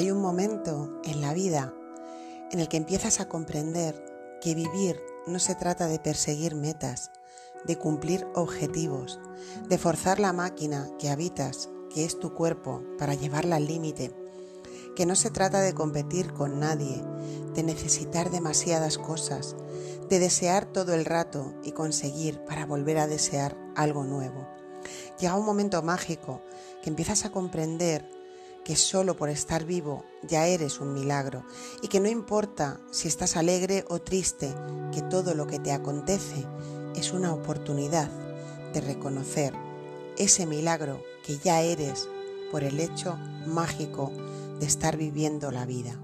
Hay un momento en la vida en el que empiezas a comprender que vivir no se trata de perseguir metas, de cumplir objetivos, de forzar la máquina que habitas, que es tu cuerpo, para llevarla al límite, que no se trata de competir con nadie, de necesitar demasiadas cosas, de desear todo el rato y conseguir para volver a desear algo nuevo. Llega un momento mágico que empiezas a comprender que solo por estar vivo ya eres un milagro y que no importa si estás alegre o triste, que todo lo que te acontece es una oportunidad de reconocer ese milagro que ya eres por el hecho mágico de estar viviendo la vida.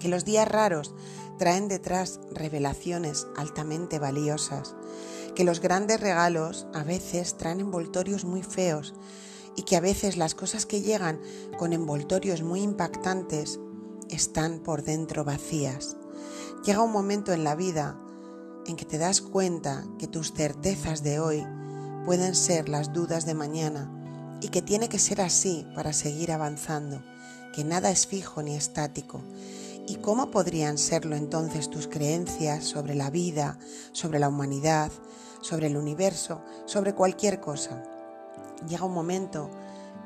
Que los días raros traen detrás revelaciones altamente valiosas, que los grandes regalos a veces traen envoltorios muy feos y que a veces las cosas que llegan con envoltorios muy impactantes están por dentro vacías. Llega un momento en la vida en que te das cuenta que tus certezas de hoy pueden ser las dudas de mañana y que tiene que ser así para seguir avanzando, que nada es fijo ni estático. ¿Y cómo podrían serlo entonces tus creencias sobre la vida, sobre la humanidad, sobre el universo, sobre cualquier cosa? Llega un momento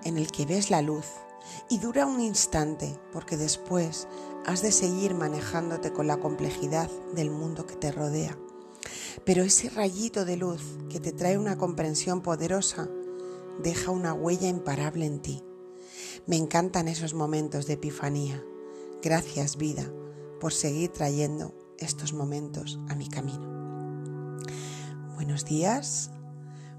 en el que ves la luz y dura un instante porque después has de seguir manejándote con la complejidad del mundo que te rodea. Pero ese rayito de luz que te trae una comprensión poderosa deja una huella imparable en ti. Me encantan esos momentos de epifanía. Gracias vida por seguir trayendo estos momentos a mi camino. Buenos días,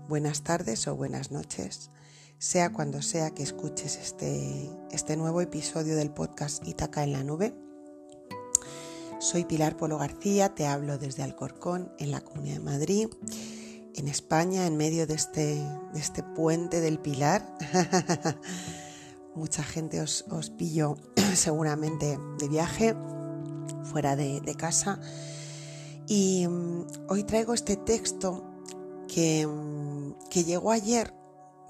buenas tardes o buenas noches, sea cuando sea que escuches este, este nuevo episodio del podcast Itaca en la Nube. Soy Pilar Polo García, te hablo desde Alcorcón, en la Comunidad de Madrid, en España, en medio de este, de este puente del Pilar. Mucha gente os, os pillo seguramente de viaje, fuera de, casa. Y um, hoy traigo este texto que, que llegó ayer.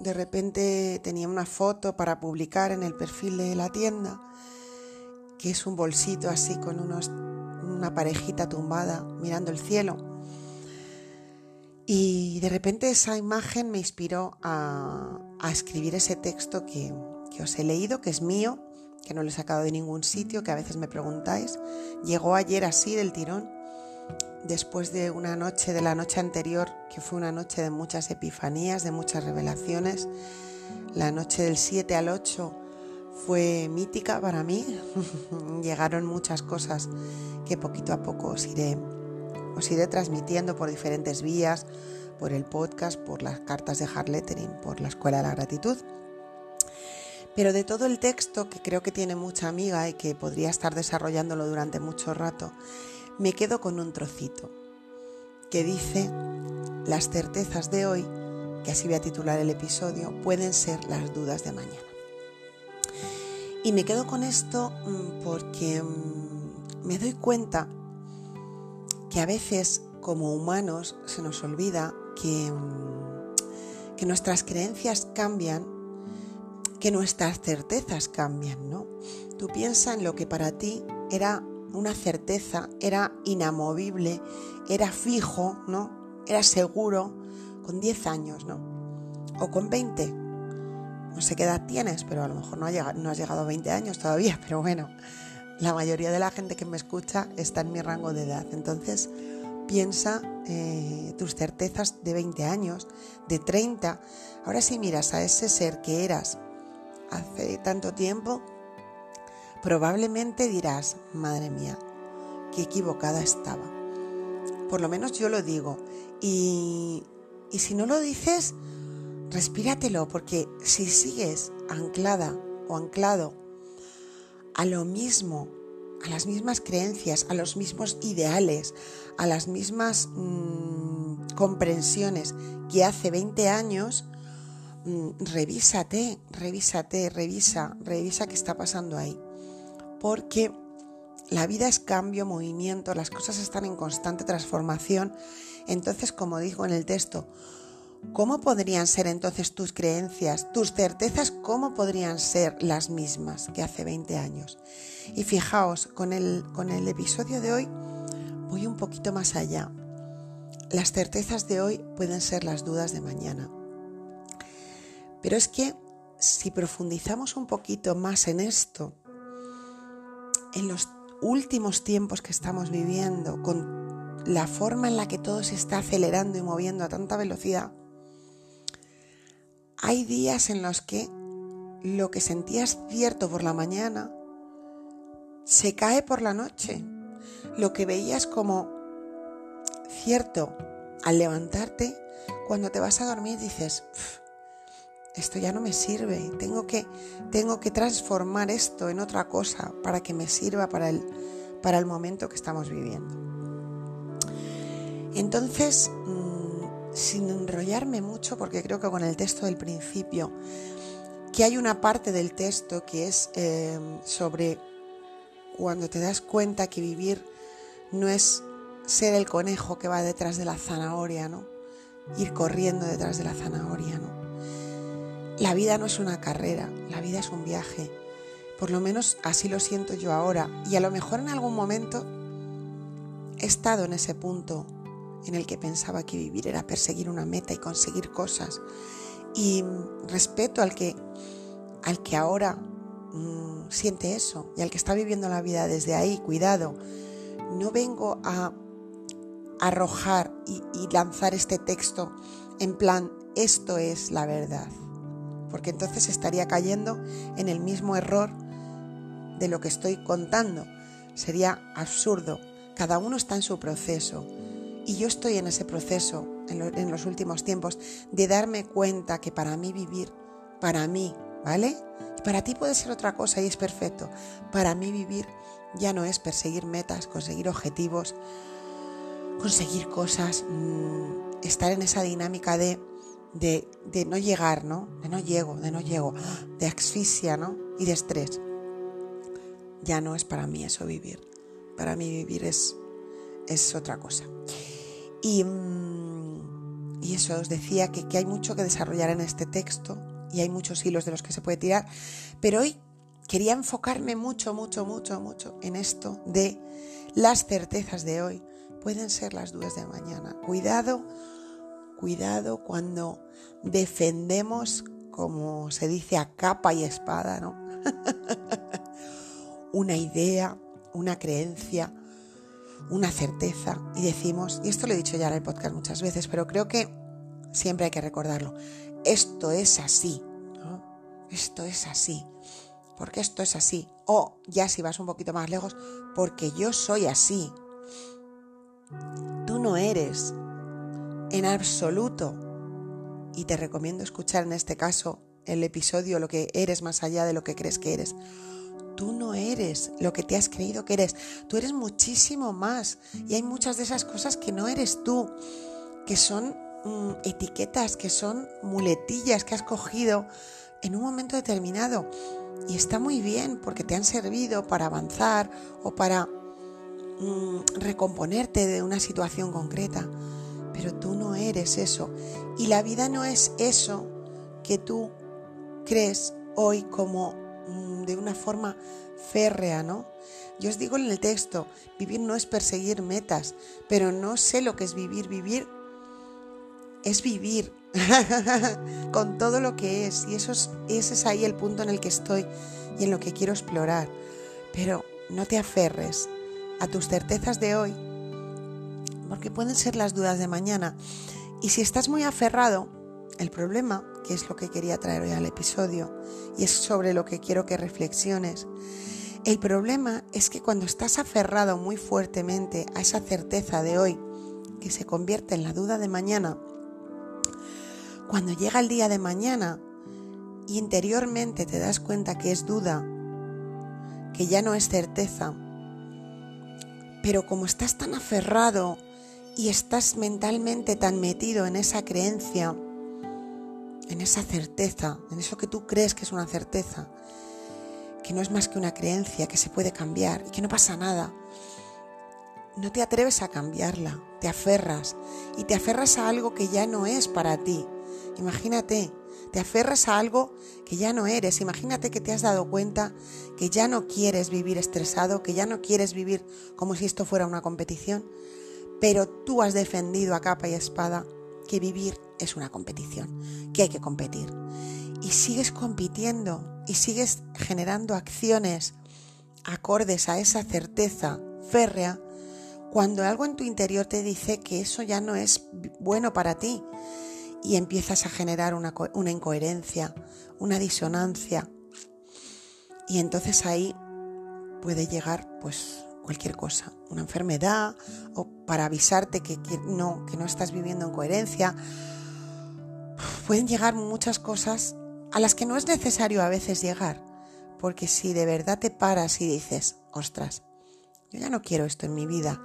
De repente tenía una foto para publicar en el perfil de la tienda, que es un bolsito así con unos, una parejita tumbada mirando el cielo. Y de repente esa imagen me inspiró a, a escribir ese texto que, que os he leído, que es mío, que no lo he sacado de ningún sitio, que a veces me preguntáis. Llegó ayer así del tirón después de una noche, de la noche anterior, que fue una noche de muchas epifanías, de muchas revelaciones. La noche del 7 al 8 fue mítica para mí. Llegaron muchas cosas que poquito a poco os iré, os iré transmitiendo por diferentes vías, por el podcast, por las cartas de hard lettering, por la Escuela de la Gratitud. Pero de todo el texto, que creo que tiene mucha amiga y que podría estar desarrollándolo durante mucho rato, me quedo con un trocito que dice, las certezas de hoy, que así voy a titular el episodio, pueden ser las dudas de mañana. Y me quedo con esto mm, porque mm, me doy cuenta que a veces como humanos se nos olvida que, mm, que nuestras creencias cambian, que nuestras certezas cambian, ¿no? Tú piensas en lo que para ti era una certeza, era inamovible, era fijo, ¿no? Era seguro con 10 años, ¿no? O con 20. No sé qué edad tienes, pero a lo mejor no, no has llegado a 20 años todavía, pero bueno, la mayoría de la gente que me escucha está en mi rango de edad. Entonces, piensa eh, tus certezas de 20 años, de 30. Ahora si miras a ese ser que eras hace tanto tiempo, probablemente dirás, madre mía, qué equivocada estaba. Por lo menos yo lo digo. Y, y si no lo dices, respíratelo, porque si sigues anclada o anclado a lo mismo, a las mismas creencias, a los mismos ideales, a las mismas mmm, comprensiones que hace 20 años, mmm, revísate, revísate, revisa, revisa qué está pasando ahí porque la vida es cambio, movimiento, las cosas están en constante transformación. Entonces, como digo en el texto, ¿cómo podrían ser entonces tus creencias, tus certezas, cómo podrían ser las mismas que hace 20 años? Y fijaos, con el, con el episodio de hoy voy un poquito más allá. Las certezas de hoy pueden ser las dudas de mañana. Pero es que si profundizamos un poquito más en esto, en los últimos tiempos que estamos viviendo, con la forma en la que todo se está acelerando y moviendo a tanta velocidad, hay días en los que lo que sentías cierto por la mañana se cae por la noche. Lo que veías como cierto al levantarte, cuando te vas a dormir dices, esto ya no me sirve, tengo que, tengo que transformar esto en otra cosa para que me sirva para el, para el momento que estamos viviendo. Entonces, mm, sin enrollarme mucho, porque creo que con el texto del principio, que hay una parte del texto que es eh, sobre cuando te das cuenta que vivir no es ser el conejo que va detrás de la zanahoria, ¿no? Ir corriendo detrás de la zanahoria, ¿no? La vida no es una carrera, la vida es un viaje. Por lo menos así lo siento yo ahora. Y a lo mejor en algún momento he estado en ese punto en el que pensaba que vivir era perseguir una meta y conseguir cosas. Y respeto al que, al que ahora mm, siente eso y al que está viviendo la vida desde ahí, cuidado. No vengo a arrojar y lanzar este texto en plan, esto es la verdad porque entonces estaría cayendo en el mismo error de lo que estoy contando. Sería absurdo. Cada uno está en su proceso y yo estoy en ese proceso en, los últimos tiempos de darme cuenta que para mí vivir, para mí, ¿vale? Para ti puede ser otra cosa y es perfecto. Para mí vivir ya no es perseguir metas, conseguir objetivos, conseguir cosas, mm, estar en esa dinámica de de, no llegar, ¿no? De no llego, de no llego, de asfixia, ¿no? Y de estrés. Ya no es para mí eso vivir. Para mí vivir es, es otra cosa. Y, mm, y eso os decía que, que hay mucho que desarrollar en este texto y hay muchos hilos de los que se puede tirar, pero hoy quería enfocarme mucho, mucho, mucho, mucho en esto de las certezas de hoy pueden ser las dudas de mañana. Cuidado cuidado cuando defendemos, como se dice, a capa y espada, ¿no? una idea, una creencia, una certeza y decimos, y esto lo he dicho ya en el podcast muchas veces, pero creo que siempre hay que recordarlo, esto es así, esto es así, porque esto es así, o ya si vas un poquito más lejos, porque yo soy así. Tú no eres en absoluto. Y te recomiendo escuchar en este caso el episodio Lo que eres más allá de lo que crees que eres. Tú no eres lo que te has creído que eres. Tú eres muchísimo más. Y hay muchas de esas cosas que no eres tú, que son mm, etiquetas, que son muletillas que has cogido en un momento determinado. Y está muy bien porque te han servido para avanzar o para mm, recomponerte de una situación concreta pero tú no eres eso. Y la vida no es eso que tú crees hoy como mm, de una forma férrea, ¿no? Yo os digo en el texto, vivir no es perseguir metas, pero no sé lo que es vivir. Vivir es vivir con todo lo que es. Y eso es, ese es ahí el punto en el que estoy y en lo que quiero explorar. Pero no te aferres a tus certezas de hoy, porque pueden ser las dudas de mañana. Y si estás muy aferrado, el problema, que es lo que quería traer hoy al episodio, y es sobre lo que quiero que reflexiones, el problema es que cuando estás aferrado muy fuertemente a esa certeza de hoy, que se convierte en la duda de mañana, cuando llega el día de mañana, interiormente te das cuenta que es duda, que ya no es certeza, pero como estás tan aferrado y estás mentalmente tan metido en esa creencia, en esa certeza, en eso que tú crees que es una certeza, que no es más que una creencia, que se puede cambiar y que no pasa nada, no te atreves a cambiarla, te aferras y te aferras a algo que ya no es para ti, Imagínate, te aferras a algo que ya no eres. Imagínate que te has dado cuenta que ya no quieres vivir estresado, que ya no quieres vivir como si esto fuera una competición, pero tú has defendido a capa y espada que vivir es una competición, que hay que competir. Y sigues compitiendo y sigues generando acciones acordes a esa certeza férrea cuando algo en tu interior te dice que eso ya no es bueno para ti y empiezas a generar una, incoherencia, una disonancia. Y entonces ahí puede llegar pues cualquier cosa, una enfermedad o para avisarte que, no, que no estás viviendo en coherencia. Pueden llegar muchas cosas a las que no es necesario a veces llegar, porque si de verdad te paras y dices, ostras, yo ya no quiero esto en mi vida,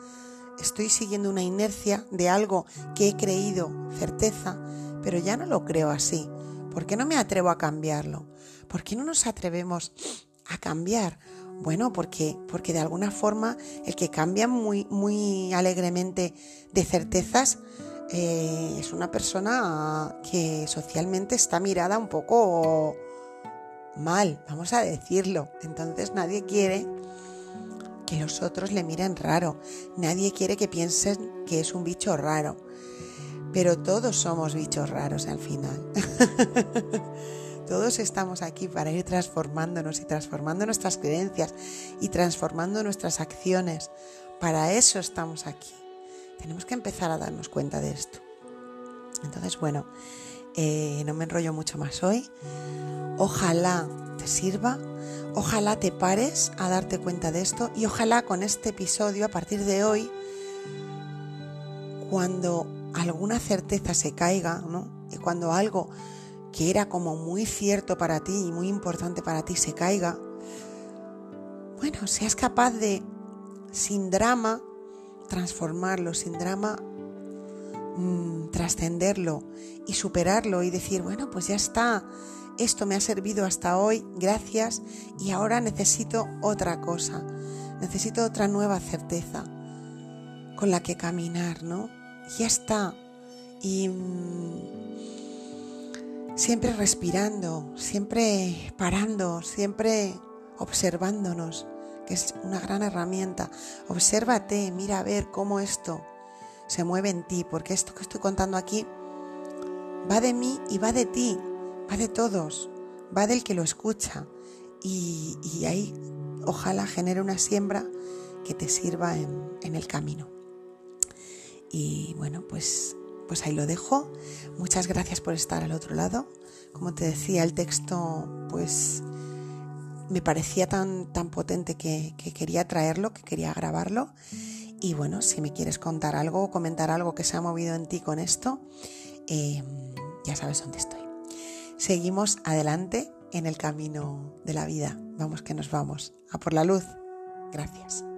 estoy siguiendo una inercia de algo que he creído certeza, pero ya no lo creo así. ¿Por qué no me atrevo a cambiarlo? ¿Por qué no nos atrevemos a cambiar? Bueno, porque, porque de alguna forma el que cambia muy, muy alegremente de certezas eh, es una persona que socialmente está mirada un poco mal, vamos a decirlo. Entonces nadie quiere que los otros le miren raro, nadie quiere que piensen que es un bicho raro. Pero todos somos bichos raros al final. todos estamos aquí para ir transformándonos y transformando nuestras creencias y transformando nuestras acciones. Para eso estamos aquí. Tenemos que empezar a darnos cuenta de esto. Entonces, bueno, eh, no me enrollo mucho más hoy. Ojalá te sirva, ojalá te pares a darte cuenta de esto y ojalá con este episodio, a partir de hoy, cuando alguna certeza se caiga, ¿no? Y cuando algo que era como muy cierto para ti y muy importante para ti se caiga, bueno, seas capaz de, sin drama, transformarlo, sin drama, mm, trascenderlo y superarlo y decir, bueno, pues ya está, esto me ha servido hasta hoy, gracias, y ahora necesito otra cosa, necesito otra nueva certeza con la que caminar, ¿no? ya está. Y mm, siempre respirando, siempre parando, siempre observándonos, que es una gran herramienta. Obsérvate, mira a ver cómo esto se mueve en ti, porque esto que estoy contando aquí va de mí y va de ti, va de todos, va del que lo escucha. Y, ahí ojalá genere una siembra que te sirva en el camino. Y bueno, pues, pues ahí lo dejo. Muchas gracias por estar al otro lado. Como te decía, el texto pues me parecía tan, tan potente que, quería traerlo, que quería grabarlo. Y bueno, si me quieres contar algo o comentar algo que se ha movido en ti con esto, em, ya sabes dónde estoy. Seguimos adelante en el camino de la vida. Vamos que nos vamos. A por la luz. Gracias.